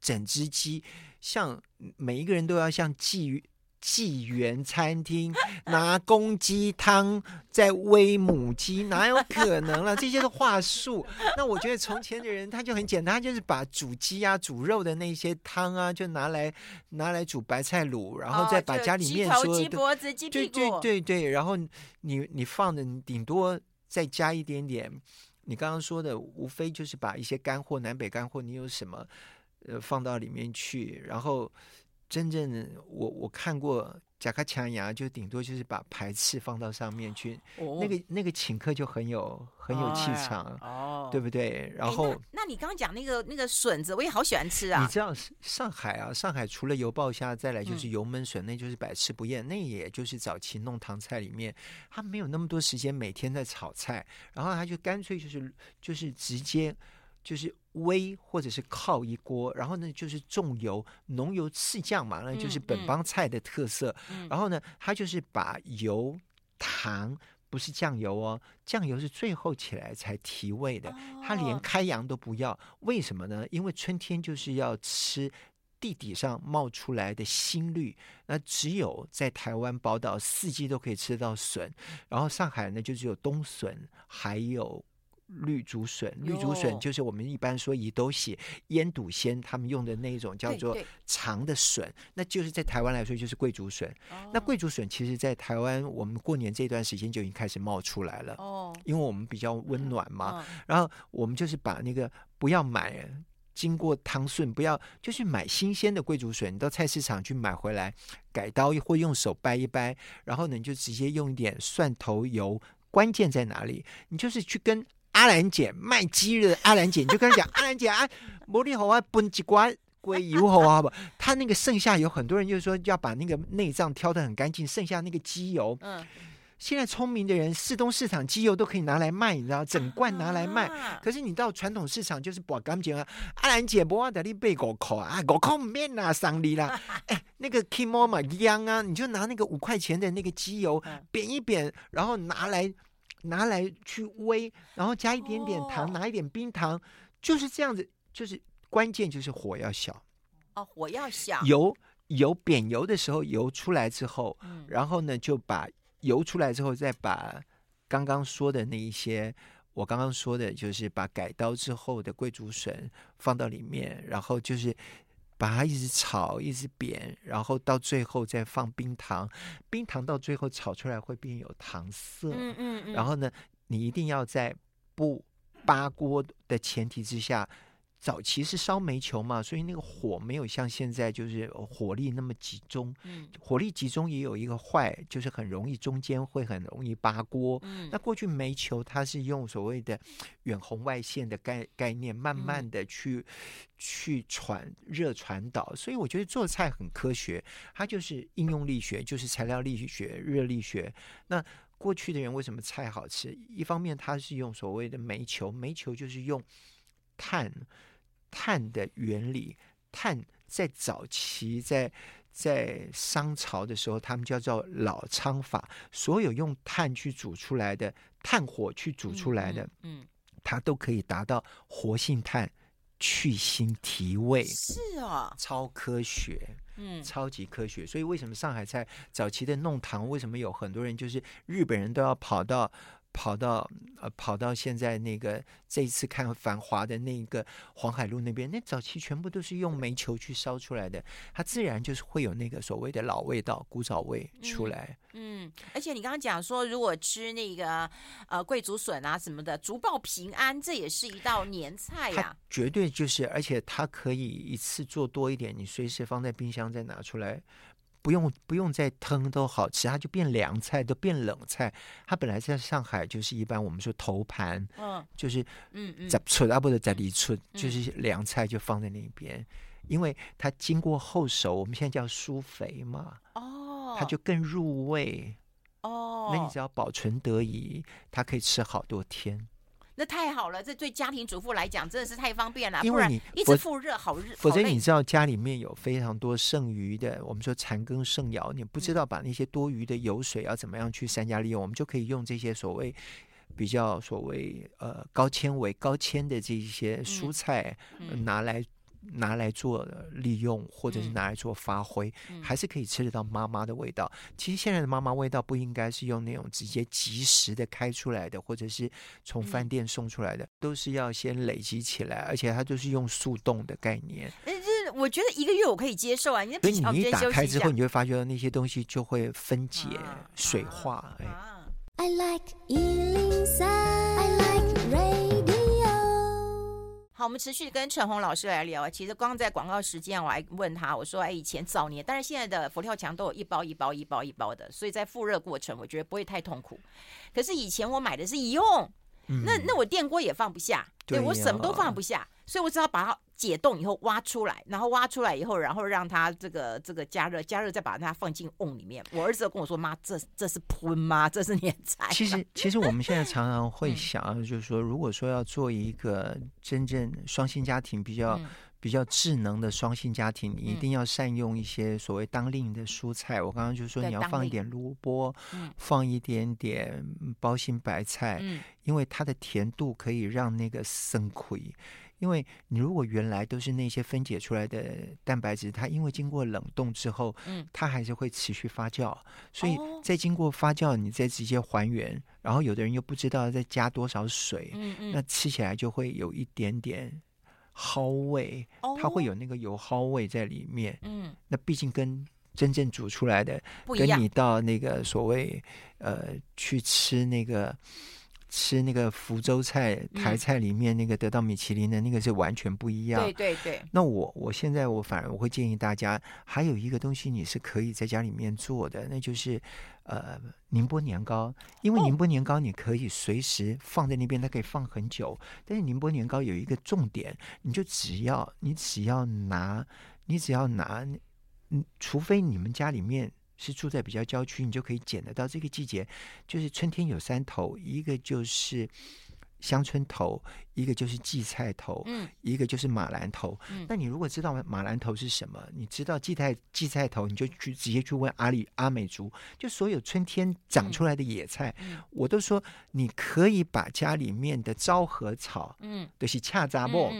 整只鸡像每一个人都要像鲫鱼。纪元餐厅 [laughs] 拿公鸡汤在喂母鸡，哪有可能了？[laughs] 这些是话术。那我觉得从前的人他就很简单，他就是把煮鸡啊、煮肉的那些汤啊，就拿来拿来煮白菜卤，然后再把家里面说的、哦、鸡脖子、鸡屁股，对对对对，然后你你放的你顶多再加一点点。你刚刚说的无非就是把一些干货、南北干货，你有什么呃放到里面去，然后。真正的我我看过甲卡强牙，就顶多就是把排翅放到上面去，哦、那个那个请客就很有很有气场，哦，对不对？然后，欸、那，那你刚刚讲那个那个笋子，我也好喜欢吃啊。你知道上海啊，上海除了油爆虾，再来就是油焖笋，嗯、那就是百吃不厌。那也就是早期弄堂菜里面，他没有那么多时间每天在炒菜，然后他就干脆就是就是直接。就是煨或者是靠一锅，然后呢就是重油浓油赤酱嘛，那就是本帮菜的特色。嗯嗯、然后呢，它就是把油糖不是酱油哦，酱油是最后起来才提味的，它连开阳都不要。为什么呢？因为春天就是要吃地底上冒出来的新绿，那只有在台湾宝岛四季都可以吃到笋，然后上海呢就只有冬笋，还有。绿竹笋，绿竹笋就是我们一般说以都写腌笃鲜他们用的那种叫做长的笋，那就是在台湾来说就是贵竹笋。哦、那贵竹笋其实，在台湾我们过年这段时间就已经开始冒出来了。哦，因为我们比较温暖嘛，嗯、然后我们就是把那个不要买经过汤顺，不要就是买新鲜的桂竹笋，你到菜市场去买回来，改刀或用手掰一掰，然后呢你就直接用一点蒜头油。关键在哪里？你就是去跟。阿兰姐卖鸡的阿兰姐，你就跟他讲，阿兰姐啊，魔力好啊，焖几罐龟油好啊，不，他那个剩下有很多人就是说要把那个内脏挑得很干净，剩下那个鸡油，嗯，现在聪明的人，市东市场鸡油都可以拿来卖，你知道，整罐拿来卖。可是你到传统市场就是不干净啊，阿兰姐不要在你背狗口啊，狗口面啊，上你啦，[laughs] 哎，那个 Kimo 嘛一样啊，你就拿那个五块钱的那个鸡油煸一煸，然后拿来。拿来去煨，然后加一点点糖，哦、拿一点冰糖，就是这样子。就是关键就是火要小哦，火要小。油油煸油的时候，油出来之后，嗯、然后呢就把油出来之后，再把刚刚说的那一些，我刚刚说的就是把改刀之后的桂竹笋放到里面，然后就是。把它一直炒，一直煸，然后到最后再放冰糖，冰糖到最后炒出来会变有糖色。嗯嗯嗯。然后呢，你一定要在不扒锅的前提之下。早期是烧煤球嘛，所以那个火没有像现在就是火力那么集中。嗯，火力集中也有一个坏，就是很容易中间会很容易扒锅。嗯，那过去煤球它是用所谓的远红外线的概概念，慢慢的去、嗯、去传热传导，所以我觉得做菜很科学，它就是应用力学，就是材料力学、热力学。那过去的人为什么菜好吃？一方面它是用所谓的煤球，煤球就是用碳。碳的原理，碳在早期在在商朝的时候，他们叫做老仓法，所有用碳去煮出来的炭火去煮出来的，嗯，嗯，它都可以达到活性炭去腥提味，是啊，超科学，嗯，超级科学。所以为什么上海菜早期的弄堂，为什么有很多人就是日本人都要跑到。跑到呃，跑到现在那个这一次看《繁华》的那个黄海路那边，那早期全部都是用煤球去烧出来的，它自然就是会有那个所谓的老味道、古早味出来。嗯，嗯，而且你刚刚讲说，如果吃那个呃桂竹笋啊什么的，竹报平安，这也是一道年菜呀、啊。绝对就是，而且它可以一次做多一点，你随时放在冰箱再拿出来。不用不用再腾都好吃，它就变凉菜，都变冷菜。它本来在上海就是一般我们说头盘，嗯，就是嗯嗯，十寸啊，不是十里寸，就是凉菜就放在那边，因为它经过后熟，我们现在叫疏肥嘛，哦，它就更入味，哦，那你只要保存得宜，它可以吃好多天。那太好了，这对家庭主妇来讲真的是太方便了。因为你一直复热好热，否则你知道家里面有非常多剩余的，我们说残羹剩肴，你不知道把那些多余的油水要怎么样去善加利用，我们就可以用这些所谓比较所谓呃高纤维、高纤的这些蔬菜拿来。拿来做利用，或者是拿来做发挥，嗯、还是可以吃得到妈妈的味道。其实现在的妈妈味道不应该是用那种直接即时的开出来的，或者是从饭店送出来的，嗯、都是要先累积起来，而且它就是用速冻的概念。我觉得一个月我可以接受啊。所以你一打开之后，你就会发觉那些东西就会分解、啊、水化。哎。I like 好，我们持续跟陈红老师来聊。其实光在广告时间，我还问他，我说：“哎，以前早年，但是现在的佛跳墙都有一包一包一包一包的，所以在复热过程，我觉得不会太痛苦。可是以前我买的是一用，嗯、那那我电锅也放不下，对，对我什么都放不下，所以我只好把它。”解冻以后挖出来，然后挖出来以后，然后让它这个这个加热，加热再把它放进瓮里面。我儿子跟我说：“妈，这这是喷吗？这是年菜？”其实，[laughs] 其实我们现在常常会想，就是说，如果说要做一个真正双性家庭比较。比较智能的双性家庭，你一定要善用一些所谓当令的蔬菜。嗯、我刚刚就说你要放一点萝卜，放一点点包心白菜，嗯、因为它的甜度可以让那个生亏。因为你如果原来都是那些分解出来的蛋白质，它因为经过冷冻之后，嗯，它还是会持续发酵，所以再经过发酵，你再直接还原，然后有的人又不知道再加多少水，嗯嗯，那吃起来就会有一点点蒿味，它会有那个油蒿味在里面，嗯，那毕竟跟真正煮出来的，跟你到那个所谓呃去吃那个。吃那个福州菜、台菜里面那个得到米其林的那个是完全不一样。对对对。那我我现在我反而我会建议大家，还有一个东西你是可以在家里面做的，那就是呃宁波年糕。因为宁波年糕你可以随时放在那边，它可以放很久。但是宁波年糕有一个重点，你就只要你只要拿，你只要拿，嗯，除非你们家里面。是住在比较郊区，你就可以捡得到。这个季节就是春天有三头，一个就是乡村头，一个就是荠菜头，嗯，一个就是马兰头。嗯，那你如果知道马兰头是什么，你知道荠菜荠菜头，你就去直接去问阿里阿美族。就所有春天长出来的野菜，嗯，我都说你可以把家里面的昭和草，嗯，都是恰杂木，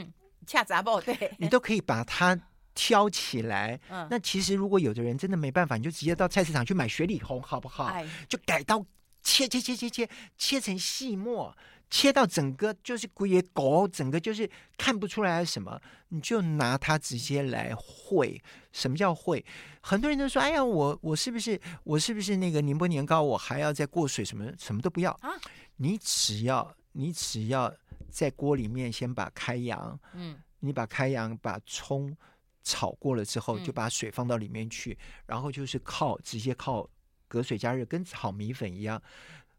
恰杂木，对，你都可以把它。挑起来，嗯，那其实如果有的人真的没办法，你就直接到菜市场去买雪里红，好不好？哎，就改刀切切切切切，切成细末，切到整个就是龟也狗，整个就是看不出来什么，你就拿它直接来烩。什么叫烩？很多人都说：“哎呀，我我是不是我是不是那个宁波年糕？我还要再过水？什么什么都不要啊？你只要你只要在锅里面先把开阳，嗯，你把开阳把葱。”炒过了之后，就把水放到里面去，嗯、然后就是靠直接靠隔水加热，跟炒米粉一样。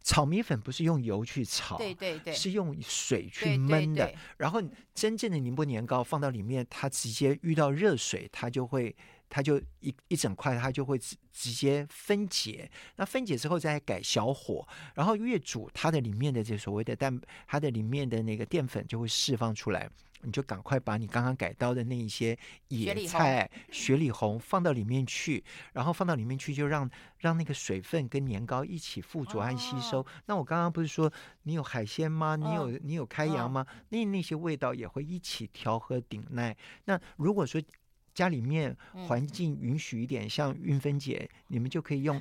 炒米粉不是用油去炒，对对对，是用水去焖的。对对对，然后真正的宁波年糕放到里面，它直接遇到热水，它就会，它就一一整块，它就会直直接分解。那分解之后再改小火，然后越煮，它的里面的这所谓的蛋，它的里面的那个淀粉就会释放出来。你就赶快把你刚刚改刀的那一些野菜、雪里红放到里面去，然后放到里面去，就让让那个水分跟年糕一起附着和吸收。那我刚刚不是说你有海鲜吗？你有你有开阳吗？那那些味道也会一起调和顶耐。那如果说家里面环境允许一点，像云芬姐，你们就可以用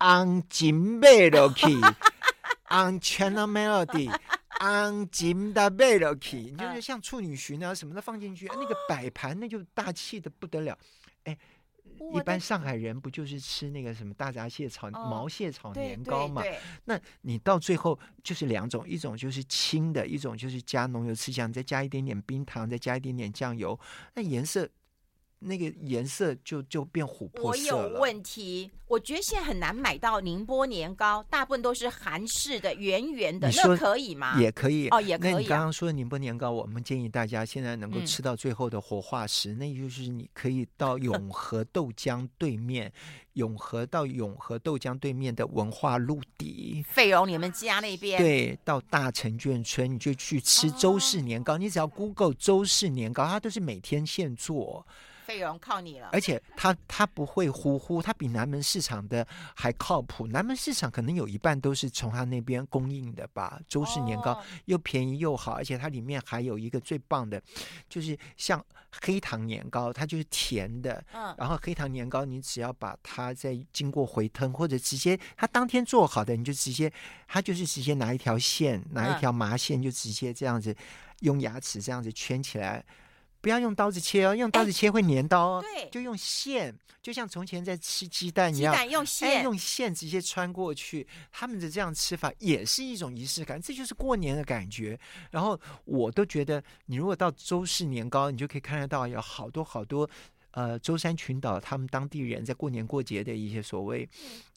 On Melody，On Channel Melody。安金的贝洛奇，你就是像处女裙啊什么的放进去，那个摆 [gasps] 盘那就大气的不得了。哎，一般上海人不就是吃那个什么大闸蟹炒毛蟹炒年糕嘛？那你到最后就是两种，一种就是清的，一种就是加浓油赤酱，再加一点点冰糖，再加一点点酱油，那颜色。那个颜色就就变琥珀色了。我有问题，我觉得现在很难买到宁波年糕，大部分都是韩式的圆圆的，那可以吗？也可以哦，也可以、啊。那你刚刚说的宁波年糕，我们建议大家现在能够吃到最后的活化石，嗯、那就是你可以到永和豆浆对面，永和到永和豆浆对面的文化路底，费荣你们家那边。对，到大成眷村你就去吃周氏年糕，哦、你只要 Google 周氏年糕，它都是每天现做。费用靠你了，而且它它不会呼呼，它比南门市场的还靠谱。南门市场可能有一半都是从他那边供应的吧。周氏年糕、哦、又便宜又好，而且它里面还有一个最棒的，就是像黑糖年糕，它就是甜的。嗯，然后黑糖年糕你只要把它再经过回腾，或者直接它当天做好的，你就直接它就是直接拿一条线，拿一条麻线，就直接这样子用牙齿这样子圈起来。不要用刀子切哦，用刀子切会粘刀哦。对，就用线，就像从前在吃鸡蛋一样，鸡蛋用线，哎，用线直接穿过去。他们的这样吃法也是一种仪式感，这就是过年的感觉。然后我都觉得，你如果到周氏年糕，你就可以看得到有好多好多，呃，舟山群岛他们当地人在过年过节的一些所谓。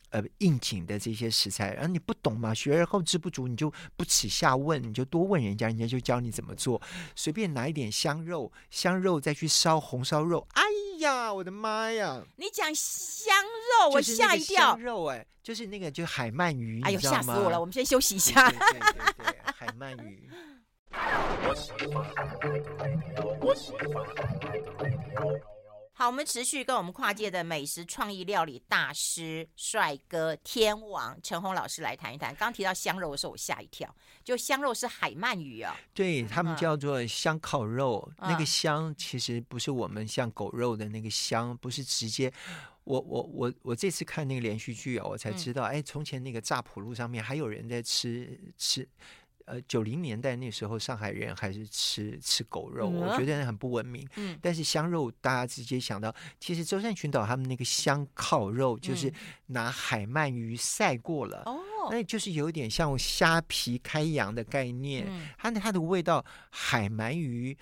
呃，应景的这些食材，然后你不懂嘛，学而后知不足，你就不耻下问，你就多问人家，人家就教你怎么做。随便拿一点香肉，香肉再去烧红烧肉。哎呀，我的妈呀！你讲香肉，我吓一跳。香肉哎，就是那个就海鳗鱼，哎呦，吓死我了！我们先休息一下。对对对，对，海鳗鱼。[laughs] 好，我们持续跟我们跨界的美食创意料理大师、帅哥、天王陈红老师来谈一谈。刚提到香肉的时候，我吓一跳，就香肉是海鳗鱼啊、哦，对他们叫做香烤肉。嗯、那个香其实不是我们像狗肉的那个香，不是直接。我我我我这次看那个连续剧啊，我才知道，嗯、哎，从前那个乍浦路上面还有人在吃吃。呃，九零年代那时候，上海人还是吃吃狗肉，嗯、我觉得很不文明。嗯，但是香肉，大家直接想到，其实舟山群岛他们那个香烤肉，就是拿海鳗鱼晒过了，哦、嗯，那就是有点像虾皮开洋的概念。它的它的味道，海鳗鱼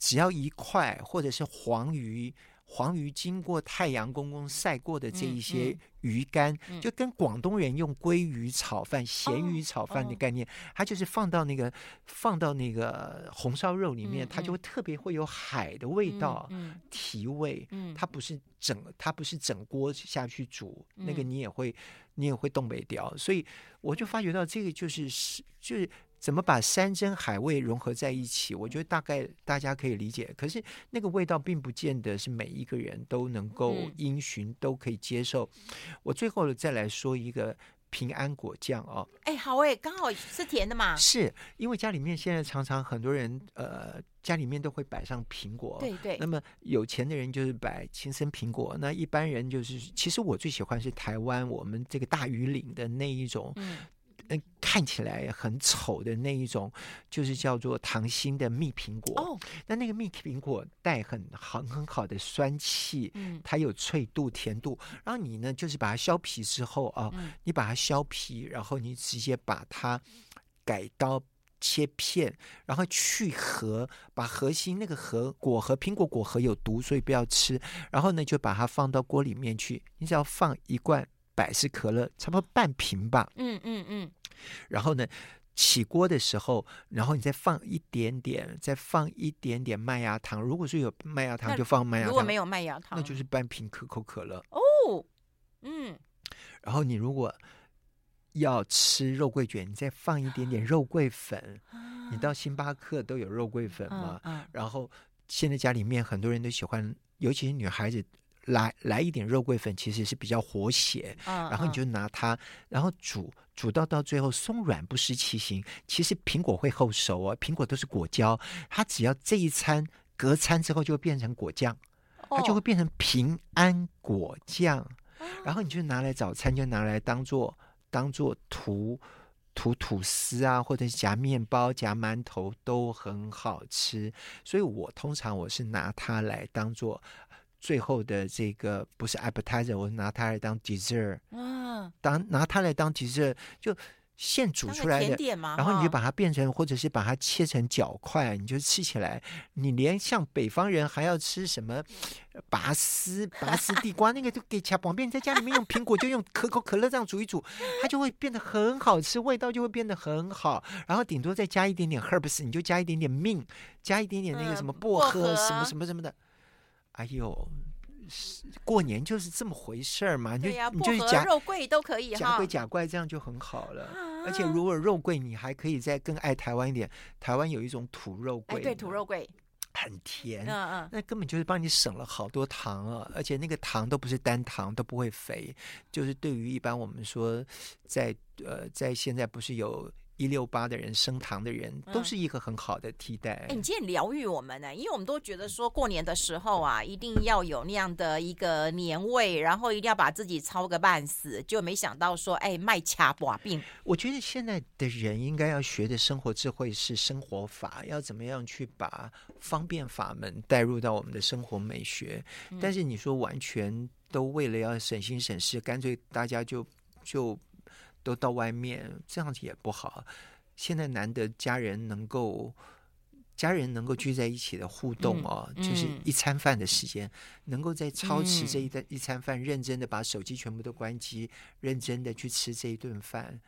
只要一块，或者是黄鱼。黄鱼经过太阳公公晒过的这一些鱼干，嗯嗯、就跟广东人用鲑鱼炒饭、咸鱼炒饭的概念，哦哦、它就是放到那个放到那个红烧肉里面，嗯、它就会特别会有海的味道、提味。它不是整，它不是整锅下去煮，嗯、那个你也会你也会东北调。所以我就发觉到这个就是是就是。怎么把山珍海味融合在一起？我觉得大概大家可以理解。可是那个味道并不见得是每一个人都能够因循，都可以接受。我最后再来说一个平安果酱哦。哎，好哎，刚好是甜的嘛。是因为家里面现在常常很多人呃，家里面都会摆上苹果。对对。那么有钱的人就是摆青森苹果，那一般人就是，其实我最喜欢是台湾我们这个大鱼岭的那一种。嗯。看起来很丑的那一种，就是叫做糖心的蜜苹果。哦，那那个蜜苹果带很很很好的酸气，嗯，它有脆度、甜度。然后你呢，就是把它削皮之后啊，嗯、你把它削皮，然后你直接把它改刀切片，然后去核，把核心那个核果核苹果果核有毒，所以不要吃。然后呢，就把它放到锅里面去，你只要放一罐。百事可乐差不多半瓶吧，嗯嗯嗯，然后呢，起锅的时候，然后你再放一点点，再放一点点麦芽糖。如果是有麦芽糖，就放麦芽糖；如果没有麦芽糖，那就是半瓶可口可乐。哦，嗯。然后你如果要吃肉桂卷，你再放一点点肉桂粉。你到星巴克都有肉桂粉嘛？然后现在家里面很多人都喜欢，尤其是女孩子。来来一点肉桂粉，其实是比较活血。嗯嗯、然后你就拿它，然后煮煮到到最后松软不失其形。其实苹果会后熟哦，苹果都是果胶，它只要这一餐隔餐之后就会变成果酱，它就会变成平安果酱。哦、然后你就拿来早餐，就拿来当做当做涂涂吐司啊，或者是夹面包、夹馒头都很好吃。所以我通常我是拿它来当做。最后的这个不是 appetizer，我拿它来当 dessert，嗯，当拿它来当 dessert 就现煮出来的，然后你就把它变成，或者是把它切成角块，你就吃起来，你连像北方人还要吃什么拔丝、拔丝地瓜，那个就给切旁边，你在家里面用苹果就用可口可乐这样煮一煮，它就会变得很好吃，味道就会变得很好，然后顶多再加一点点 herbs，你就加一点点 mint，加一点点那个什么薄荷。什么什么什么的。哎呦，过年就是这么回事儿嘛！你就、啊、你就是夹肉桂都可以，假贵假怪这样就很好了。啊、而且如果肉桂，你还可以再更爱台湾一点。台湾有一种土肉桂，哎、对，土肉桂很甜，嗯嗯，那根本就是帮你省了好多糖啊！而且那个糖都不是单糖，都不会肥。就是对于一般我们说在，在呃，在现在不是有。一六八的人，升堂的人，都是一个很好的替代。哎、嗯，你今天疗愈我们呢，因为我们都觉得说过年的时候啊，一定要有那样的一个年味，然后一定要把自己操个半死，就没想到说，哎，卖掐把病。我觉得现在的人应该要学的生活智慧是生活法，要怎么样去把方便法门带入到我们的生活美学。嗯、但是你说完全都为了要省心省事，干脆大家就就。都到外面，这样子也不好。现在难得家人能够，家人能够聚在一起的互动哦，嗯、就是一餐饭的时间，嗯、能够在操持这一顿一餐饭，认真的把手机全部都关机，认真的去吃这一顿饭。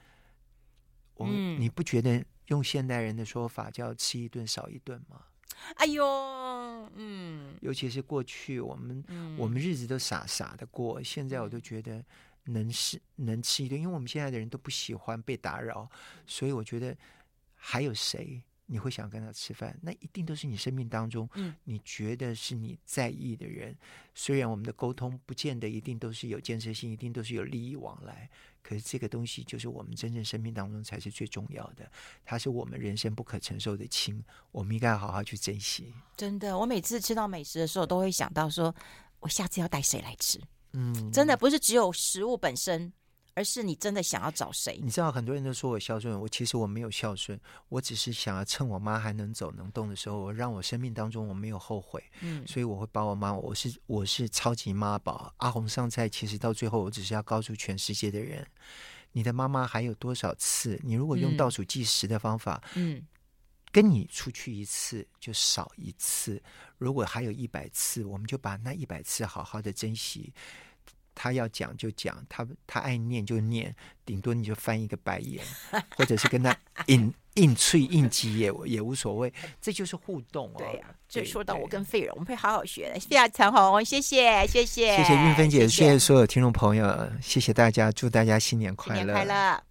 我你不觉得用现代人的说法叫吃一顿少一顿吗？哎呦，嗯，尤其是过去我们、嗯、我们日子都傻傻的过，现在我都觉得。能吃能吃一顿，因为我们现在的人都不喜欢被打扰，所以我觉得还有谁？你会想跟他吃饭，那一定都是你生命当中，嗯，你觉得是你在意的人。虽然我们的沟通不见得一定都是有建设性，一定都是有利益往来，可是这个东西就是我们真正生命当中才是最重要的，它是我们人生不可承受的轻，我们应该好好去珍惜。真的，我每次吃到美食的时候，都会想到说，我下次要带谁来吃？嗯，真的不是只有食物本身。而是你真的想要找谁？你知道很多人都说我孝顺，我其实我没有孝顺，我只是想要趁我妈还能走能动的时候，我让我生命当中我没有后悔。嗯，所以我会把我妈，我是我是超级妈宝。阿红上菜，其实到最后我只是要告诉全世界的人，你的妈妈还有多少次？你如果用倒数计时的方法，嗯，跟你出去一次就少一次。如果还有一百次，我们就把那一百次好好的珍惜。他要讲就讲，他他爱念就念，顶多你就翻一个白眼，[laughs] 或者是跟他硬硬脆硬挤也也无所谓，这就是互动哦。对呀、啊，这说到我跟费荣，我们会好好学的。谢谢陈红，谢谢谢谢，谢谢云芬姐，谢谢，谢谢所有听众朋友，谢谢大家，祝大家新年快乐，新年快乐。